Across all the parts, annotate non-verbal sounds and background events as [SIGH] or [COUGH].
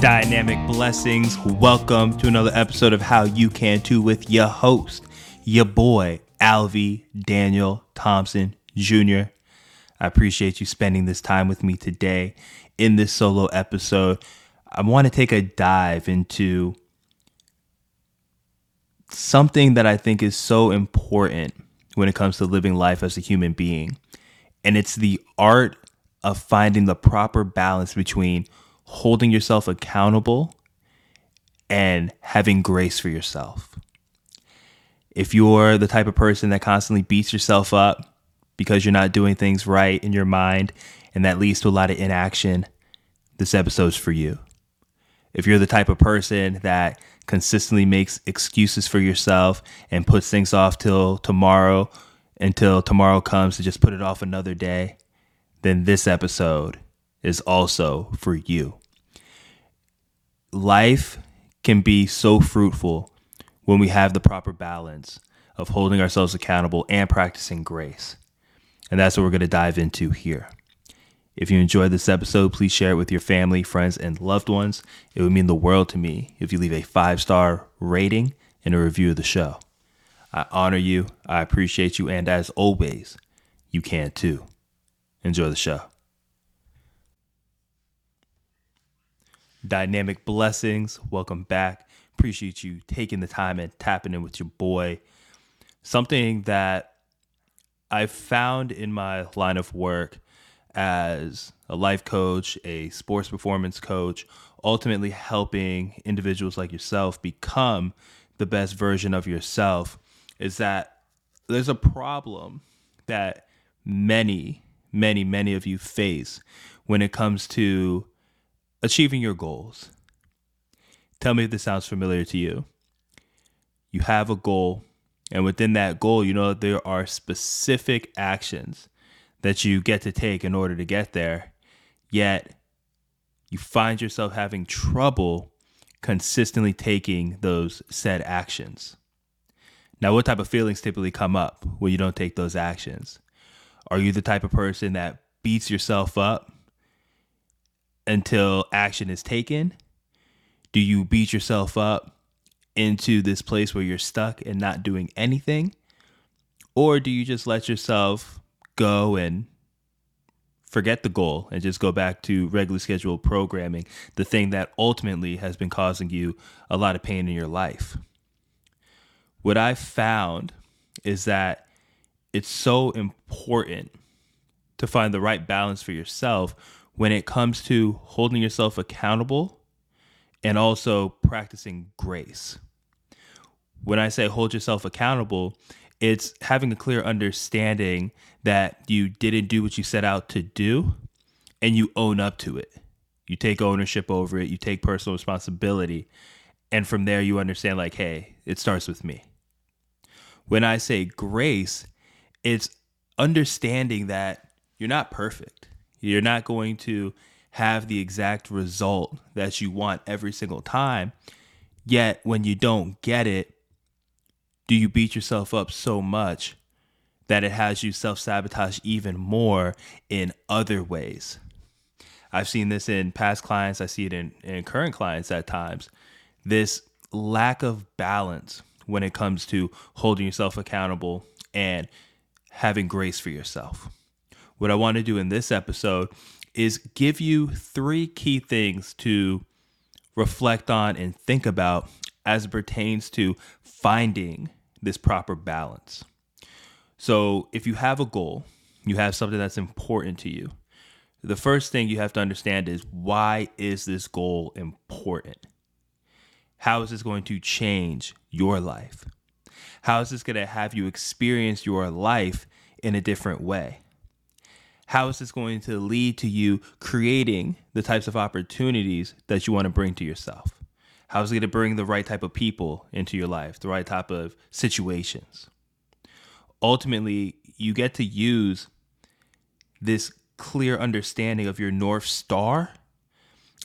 Dynamic blessings. Welcome to another episode of How You Can Too with your host, your boy, Alvy Daniel Thompson Jr. I appreciate you spending this time with me today in this solo episode. I want to take a dive into something that I think is so important when it comes to living life as a human being. And it's the art of finding the proper balance between holding yourself accountable and having grace for yourself. If you're the type of person that constantly beats yourself up because you're not doing things right in your mind and that leads to a lot of inaction, this episode's for you. If you're the type of person that consistently makes excuses for yourself and puts things off till tomorrow until tomorrow comes to just put it off another day, then this episode is also for you. Life can be so fruitful when we have the proper balance of holding ourselves accountable and practicing grace. And that's what we're going to dive into here. If you enjoyed this episode, please share it with your family, friends, and loved ones. It would mean the world to me if you leave a five star rating and a review of the show. I honor you, I appreciate you, and as always, you can too. Enjoy the show. Dynamic blessings. Welcome back. Appreciate you taking the time and tapping in with your boy. Something that I've found in my line of work as a life coach, a sports performance coach, ultimately helping individuals like yourself become the best version of yourself is that there's a problem that many, many, many of you face when it comes to achieving your goals. Tell me if this sounds familiar to you. You have a goal, and within that goal, you know that there are specific actions that you get to take in order to get there, yet you find yourself having trouble consistently taking those said actions. Now, what type of feelings typically come up when you don't take those actions? Are you the type of person that beats yourself up until action is taken? Do you beat yourself up into this place where you're stuck and not doing anything? Or do you just let yourself go and forget the goal and just go back to regularly scheduled programming, the thing that ultimately has been causing you a lot of pain in your life? What I've found is that it's so important to find the right balance for yourself when it comes to holding yourself accountable and also practicing grace. When I say hold yourself accountable, it's having a clear understanding that you didn't do what you set out to do and you own up to it. You take ownership over it, you take personal responsibility, and from there you understand, like, hey, it starts with me. When I say grace, it's understanding that you're not perfect you're not going to have the exact result that you want every single time. Yet, when you don't get it, do you beat yourself up so much that it has you self sabotage even more in other ways? I've seen this in past clients, I see it in, in current clients at times. This lack of balance when it comes to holding yourself accountable and having grace for yourself what I want to do in this episode is give you three key things to reflect on and think about as it pertains to finding this proper balance. So, if you have a goal, you have something that's important to you. The first thing you have to understand is why is this goal important? How is this going to change your life? How is this going to have you experience your life in a different way? how is this going to lead to you creating the types of opportunities that you want to bring to yourself? How is it going to bring the right type of people into your life, the right type of situations? Ultimately, you get to use this clear understanding of your North Star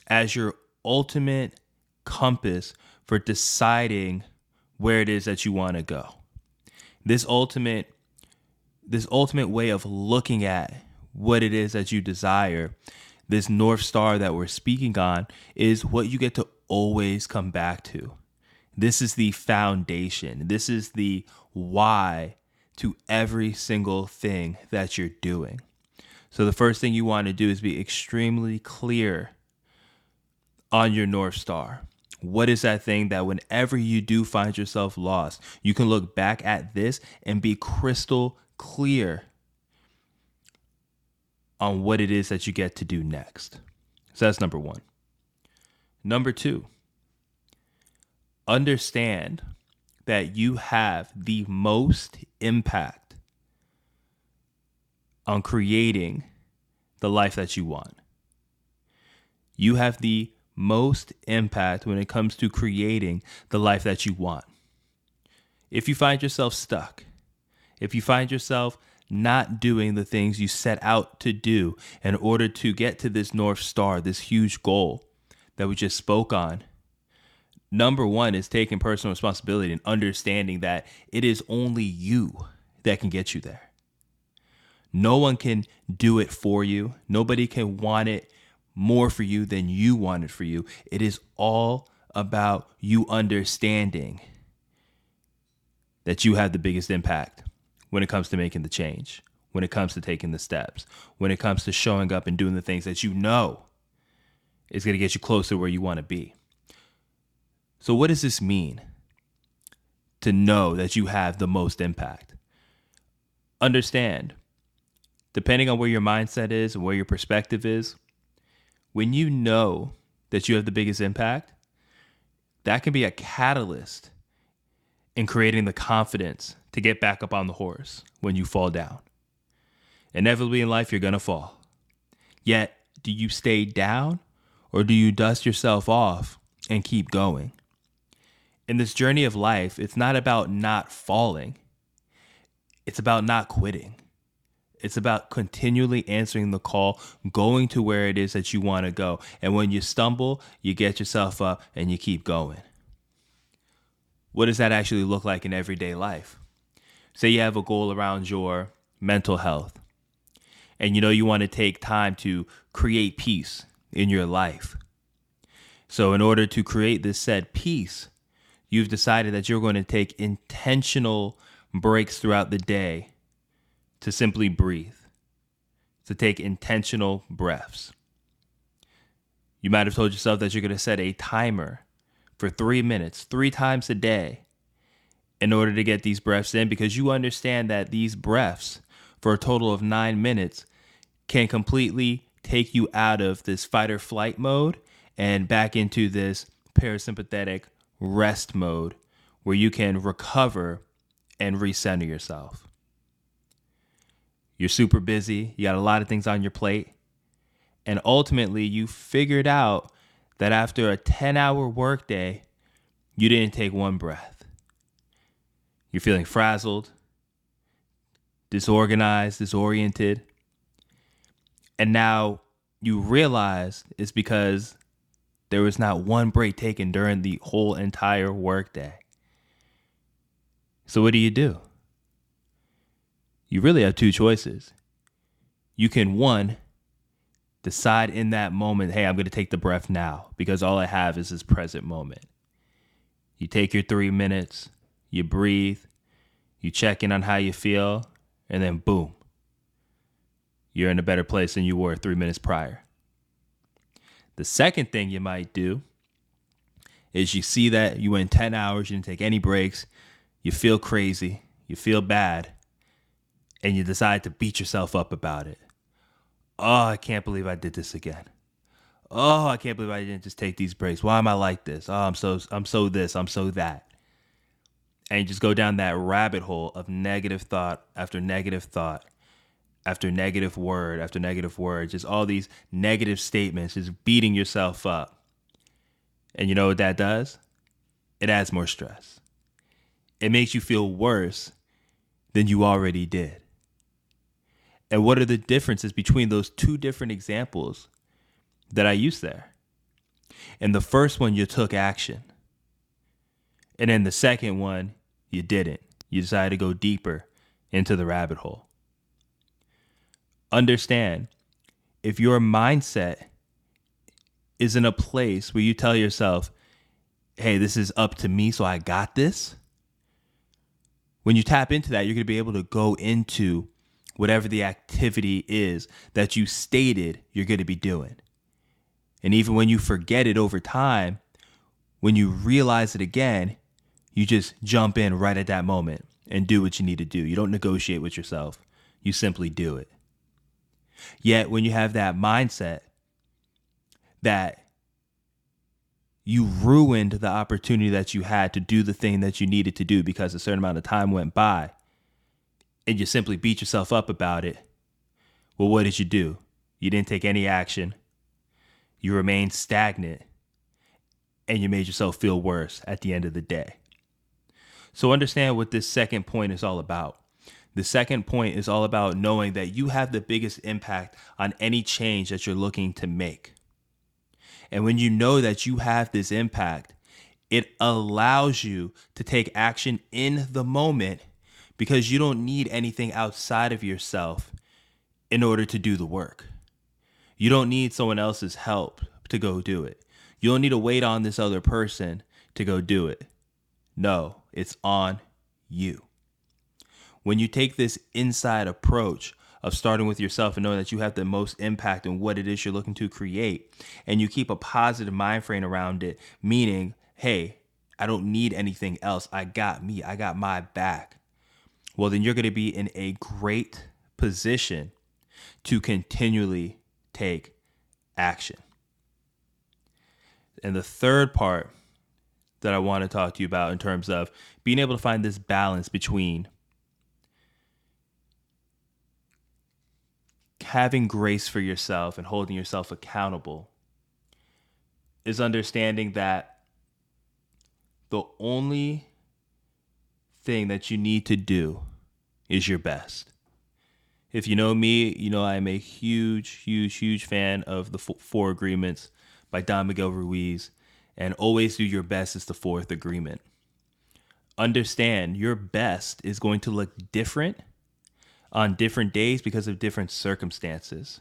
as your ultimate compass for deciding where it is that you want to go. This ultimate this ultimate way of looking at what it is that you desire, this north star that we're speaking on is what you get to always come back to. This is the foundation. This is the why to every single thing that you're doing. So the first thing you want to do is be extremely clear on your North Star. What is that thing that whenever you do find yourself lost, you can look back at this and be crystal clear on what it is that you get to do next? So that's number one. Number two, understand that you have the most impact on creating the life that you want. You have the most impact when it comes to creating the life that you want. If you find yourself stuck, if you find yourself not doing the things you set out to do in order to get to this North Star, this huge goal that we just spoke on, number one is taking personal responsibility and understanding that it is only you that can get you there. No one can do it for you. Nobody can want it more for you than you want it for you. It is all about you understanding that you have the biggest impact when it comes to making the change, when it comes to taking the steps, when it comes to showing up and doing the things that you know is going to get you closer where you want to be. So, what does this mean to know that you have the most impact? Understand, depending on where your mindset is and where your perspective is, when you know that you have the biggest impact, that can be a catalyst in creating the confidence to get back up on the horse when you fall down. Inevitably in life, you're going to fall. Yet, do you stay down or do you dust yourself off and keep going? In this journey of life, it's not about not falling, it's about not quitting. It's about continually answering the call, going to where it is that you want to go. And when you stumble, you get yourself up and you keep going. What does that actually look like in everyday life? say you have a goal around your mental health and you know you want to take time to create peace in your life. So, in order to create this said peace, you've decided that you're going to take intentional breaks throughout the day to simply breathe, to take intentional breaths. You might have told yourself that you're going to set a timer for three minutes, three times a day, in order to get these breaths in because you understand that these breaths for a total of nine minutes can completely take you out of this fight or flight mode and back into this parasympathetic rest mode where you can recover and recenter yourself. You're super busy, you got a lot of things on your plate, and ultimately you figured out that after a 10 hour workday, you didn't take one breath. You're feeling frazzled, disorganized, disoriented. And now you realize it's because there was not one break taken during the whole entire workday. So, what do you do? You really have two choices. You can, one, decide in that moment, hey, I'm going to take the breath now because all I have is this present moment. You take your three minutes, you breathe, you check in on how you feel, and then boom, you're in a better place than you were three minutes prior. The second thing you might do is you see that you went 10 hours, you didn't take any breaks, you feel crazy, you feel bad, and you decide to beat yourself up about it. Oh, I can't believe I did this again. Oh, I can't believe I didn't just take these breaks. Why am I like this? Oh, I'm so I'm so this, I'm so that and you just go down that rabbit hole of negative thought after negative thought after negative word after negative word just all these negative statements just beating yourself up. And you know what that does? It adds more stress. It makes you feel worse than you already did. And what are the differences between those two different examples that i used there? In the first one you took action. And in the second one you didn't. You decided to go deeper into the rabbit hole. Understand if your mindset is in a place where you tell yourself, hey, this is up to me, so I got this. When you tap into that, you're going to be able to go into whatever the activity is that you stated you're going to be doing. And even when you forget it over time, when you realize it again, you just jump in right at that moment and do what you need to do. You don't negotiate with yourself, you simply do it. Yet, when you have that mindset that you ruined the opportunity that you had to do the thing that you needed to do because a certain amount of time went by and you simply beat yourself up about it, well, what did you do? You didn't take any action. You remained stagnant and you made yourself feel worse at the end of the day. So, understand what this second point is all about. The second point is all about knowing that you have the biggest impact on any change that you're looking to make. And when you know that you have this impact, it allows you to take action in the moment because you don't need anything outside of yourself in order to do the work. You don't need someone else's help to go do it. You don't need to wait on this other person to go do it. No, it's on you. When you take this inside approach of starting with yourself and knowing that you have the most impact in what it is you're looking to create, and you keep a positive mind frame around it, meaning, hey, I don't need anything else. I got me, I got my back. Well, then you're going to be in a great position to continually take action. And the third part that I want to talk to you about in terms of being able to find this balance between having grace for yourself and holding yourself accountable is understanding that the only thing that you need to do is your best. If you know me, you know I'm a huge, huge, huge fan of the Four Agreements by Don Miguel Ruiz, and always do your best is the fourth agreement. Understand your best is going to look different on different days because of different circumstances.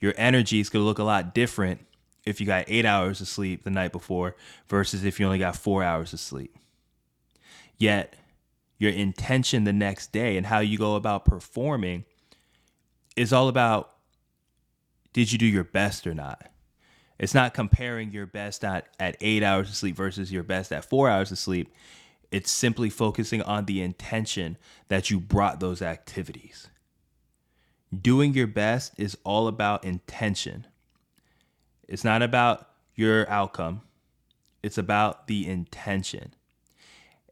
Your energy is going to look a lot different if you got eight hours of sleep the night before versus if you only got four hours of sleep. Yet, your intention the next day and how you go about performing is all about did you do your best or not? It's not comparing your best at, at eight hours of sleep versus your best at four hours of sleep. It's simply focusing on the intention that you brought those activities. Doing your best is all about intention. It's not about your outcome, it's about the intention.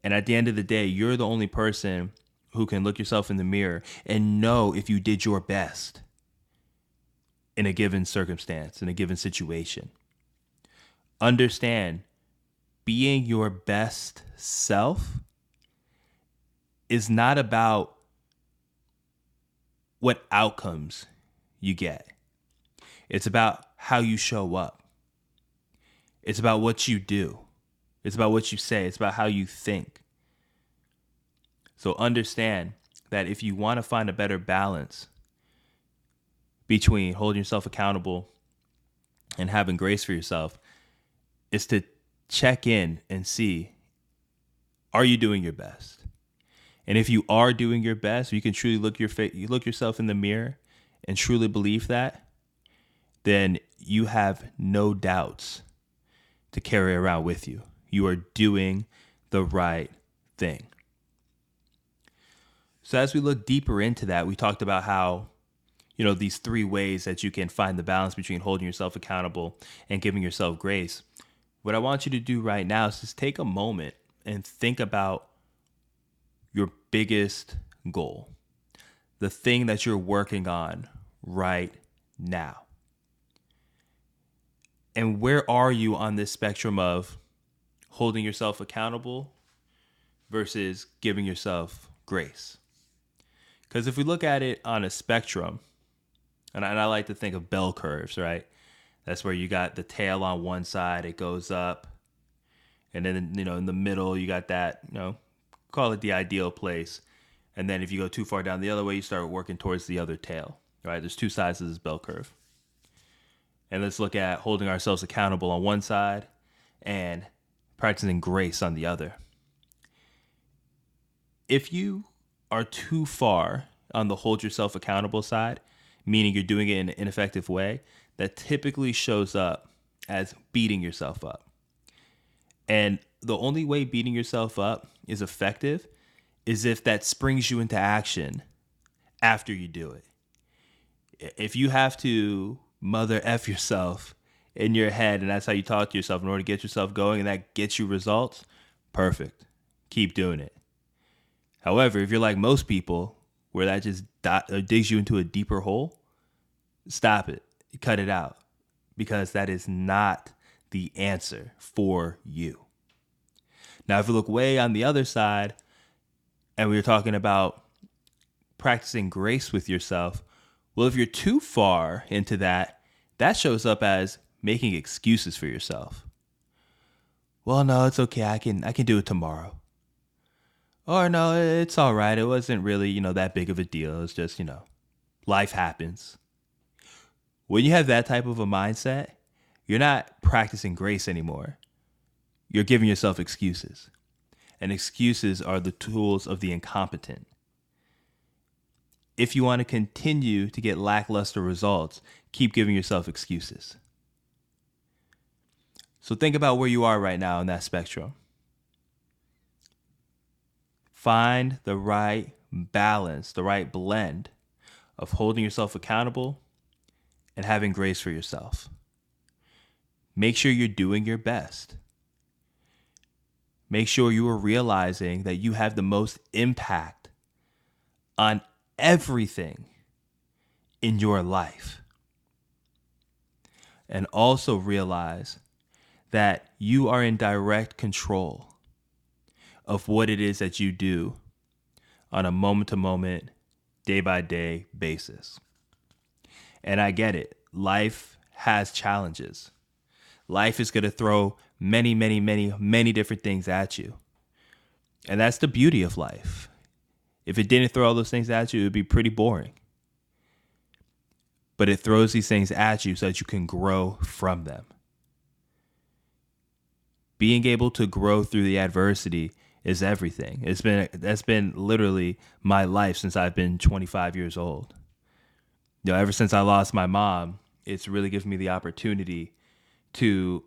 And at the end of the day, you're the only person who can look yourself in the mirror and know if you did your best in a given circumstance, in a given situation. Understand being your best self is not about what outcomes you get. It's about how you show up. It's about what you do. It's about what you say. It's about how you think. So understand that if you want to find a better balance between holding yourself accountable and having grace for yourself, is to check in and see are you doing your best? And if you are doing your best, you can truly look your fa- you look yourself in the mirror and truly believe that, then you have no doubts to carry around with you. You are doing the right thing. So as we look deeper into that, we talked about how you know these three ways that you can find the balance between holding yourself accountable and giving yourself grace. What I want you to do right now is just take a moment and think about your biggest goal, the thing that you're working on right now. And where are you on this spectrum of holding yourself accountable versus giving yourself grace? Because if we look at it on a spectrum, and I, and I like to think of bell curves, right? That's where you got the tail on one side, it goes up, And then, you know, in the middle, you got that, you know, call it the ideal place. And then if you go too far down the other way, you start working towards the other tail, right? There's two sides of this bell curve. And let's look at holding ourselves accountable on one side and practicing grace on the other. If you are too far on the hold yourself accountable side, meaning you're doing it in an ineffective way, that typically shows up as beating yourself up. And the only way beating yourself up is effective is if that springs you into action after you do it. If you have to mother [LAUGHS] F yourself in your head and that's how you talk to yourself in order to get yourself going and that gets you results, perfect. Keep doing it. However, if you're like most people, where that just uh, digs you into a deeper hole, stop it, cut it out, because that is not the answer for you. Now, if you look way on the other side, and we are talking about practicing grace with yourself, well, if you're too far into that, that shows up as making excuses for yourself. Well, no, it's okay. I can I can do it tomorrow. Or no, it's all right. It wasn't really, you know, that big of a deal. It's just, you know, life happens. When you have that type of a mindset, you're not practicing grace anymore. You're giving yourself excuses. And excuses are the tools of the incompetent. If you want to continue to get lackluster results, keep giving yourself excuses. So think about where you are right now in that spectrum. Find the right balance, the right blend of holding yourself accountable and having grace for yourself. Make sure you're doing your best. Make sure you are realizing that you have the most impact on everything in your life. And also realize that you are in direct control of what it is that you do on a moment to moment, day by day basis. And I get it. Life has challenges. Life is going to throw many, many, many, many different things at you. And that's the beauty of life. If it didn't throw all those things at you, it would be pretty boring. But it throws these things at you so that you can grow from them. Being able to grow through the adversity is everything. It's been that's been literally my life since I've been 25 years old. You know, ever since I lost my mom, it's really given me the opportunity to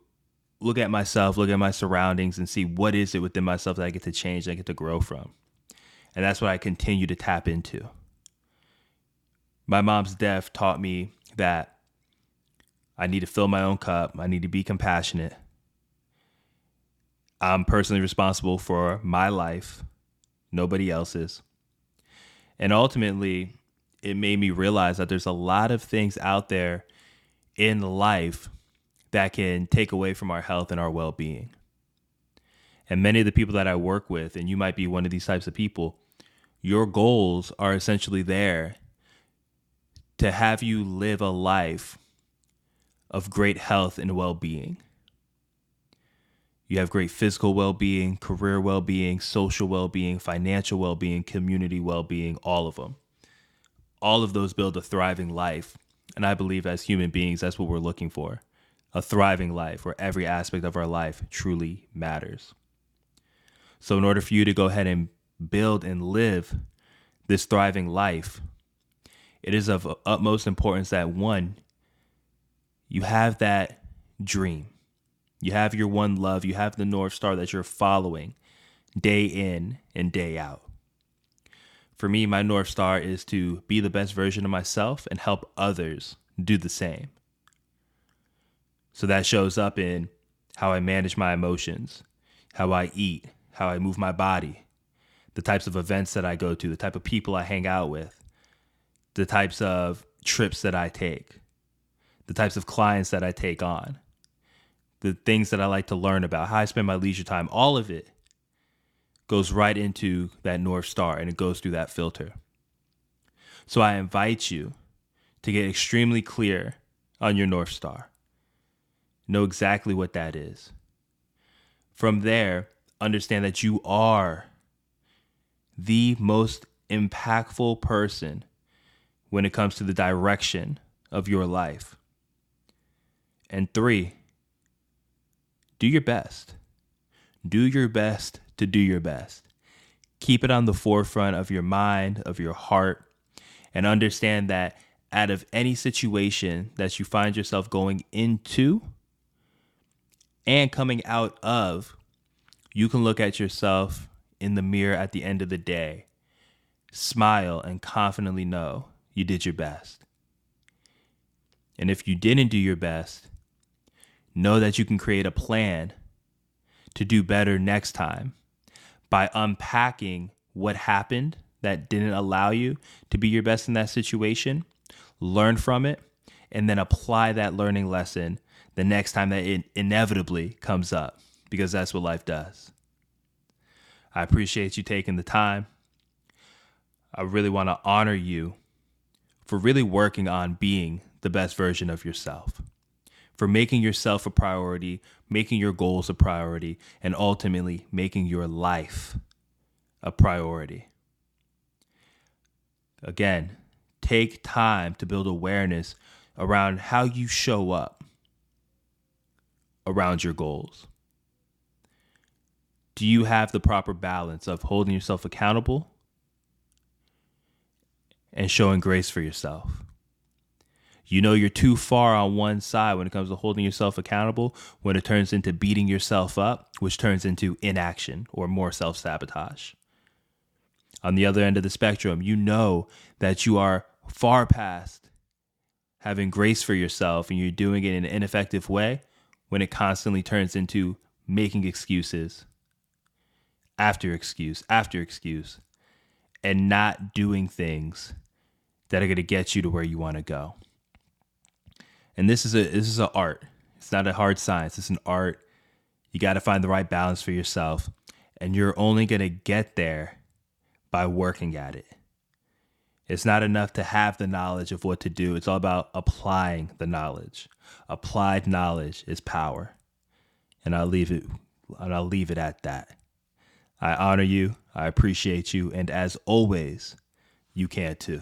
look at myself, look at my surroundings, and see what is it within myself that I get to change, that I get to grow from. And that's what I continue to tap into. My mom's death taught me that I need to fill my own cup, I need to be compassionate. I'm personally responsible for my life, nobody else's. And ultimately, it made me realize that there's a lot of things out there in life that can take away from our health and our well being. And many of the people that I work with, and you might be one of these types of people, your goals are essentially there to have you live a life of great health and well being. You have great physical well being, career well being, social well being, financial well being, community well being, all of them. All of those build a thriving life. And I believe as human beings, that's what we're looking for a thriving life where every aspect of our life truly matters. So, in order for you to go ahead and build and live this thriving life, it is of utmost importance that one, you have that dream. You have your one love, you have the North Star that you're following day in and day out. For me, my North Star is to be the best version of myself and help others do the same. So that shows up in how I manage my emotions, how I eat, how I move my body, the types of events that I go to, the type of people I hang out with, the types of trips that I take, the types of clients that I take on, the things that I like to learn about, how I spend my leisure time, all of it goes right into that North Star and it goes through that filter. So I invite you to get extremely clear on your North Star. Know exactly what that is. From there, understand that you are the most impactful person when it comes to the direction of your life. And three, do your best. Do your best to do your best. Keep it on the forefront of your mind, of your heart, and understand that out of any situation that you find yourself going into and coming out of, you can look at yourself in the mirror at the end of the day, smile, and confidently know you did your best. And if you didn't do your best, know that you can create a plan to do better next time by unpacking what happened that didn't allow you to be your best in that situation, learn from it, and then apply that learning lesson the next time that it inevitably comes up because that's what life does. I appreciate you taking the time. I really want to honor you for really working on being the best version of yourself, for making yourself a priority, making your goals a priority, and ultimately making your life a priority. Again, take time to build awareness around how you show up around your goals. Do you have the proper balance of holding yourself accountable and showing grace for yourself? You know you're too far on one side when it comes to holding yourself accountable when it turns into beating yourself up, which turns into inaction or more self sabotage. On the other end of the spectrum, you know that you are far past having grace for yourself and you're doing it in an ineffective way when it constantly turns into making excuses after excuse after excuse and not doing things that are going to get you to where you want to go. And this is a this is an art. It's not a hard science. It's an art. You got to find the right balance for yourself, and you're only going to get there by working at it. It's not enough to have the knowledge of what to do. It's all about applying the knowledge. Applied knowledge is power. And I'll leave it and I'll leave it at that. I honor you, I appreciate you, and as always, you can too.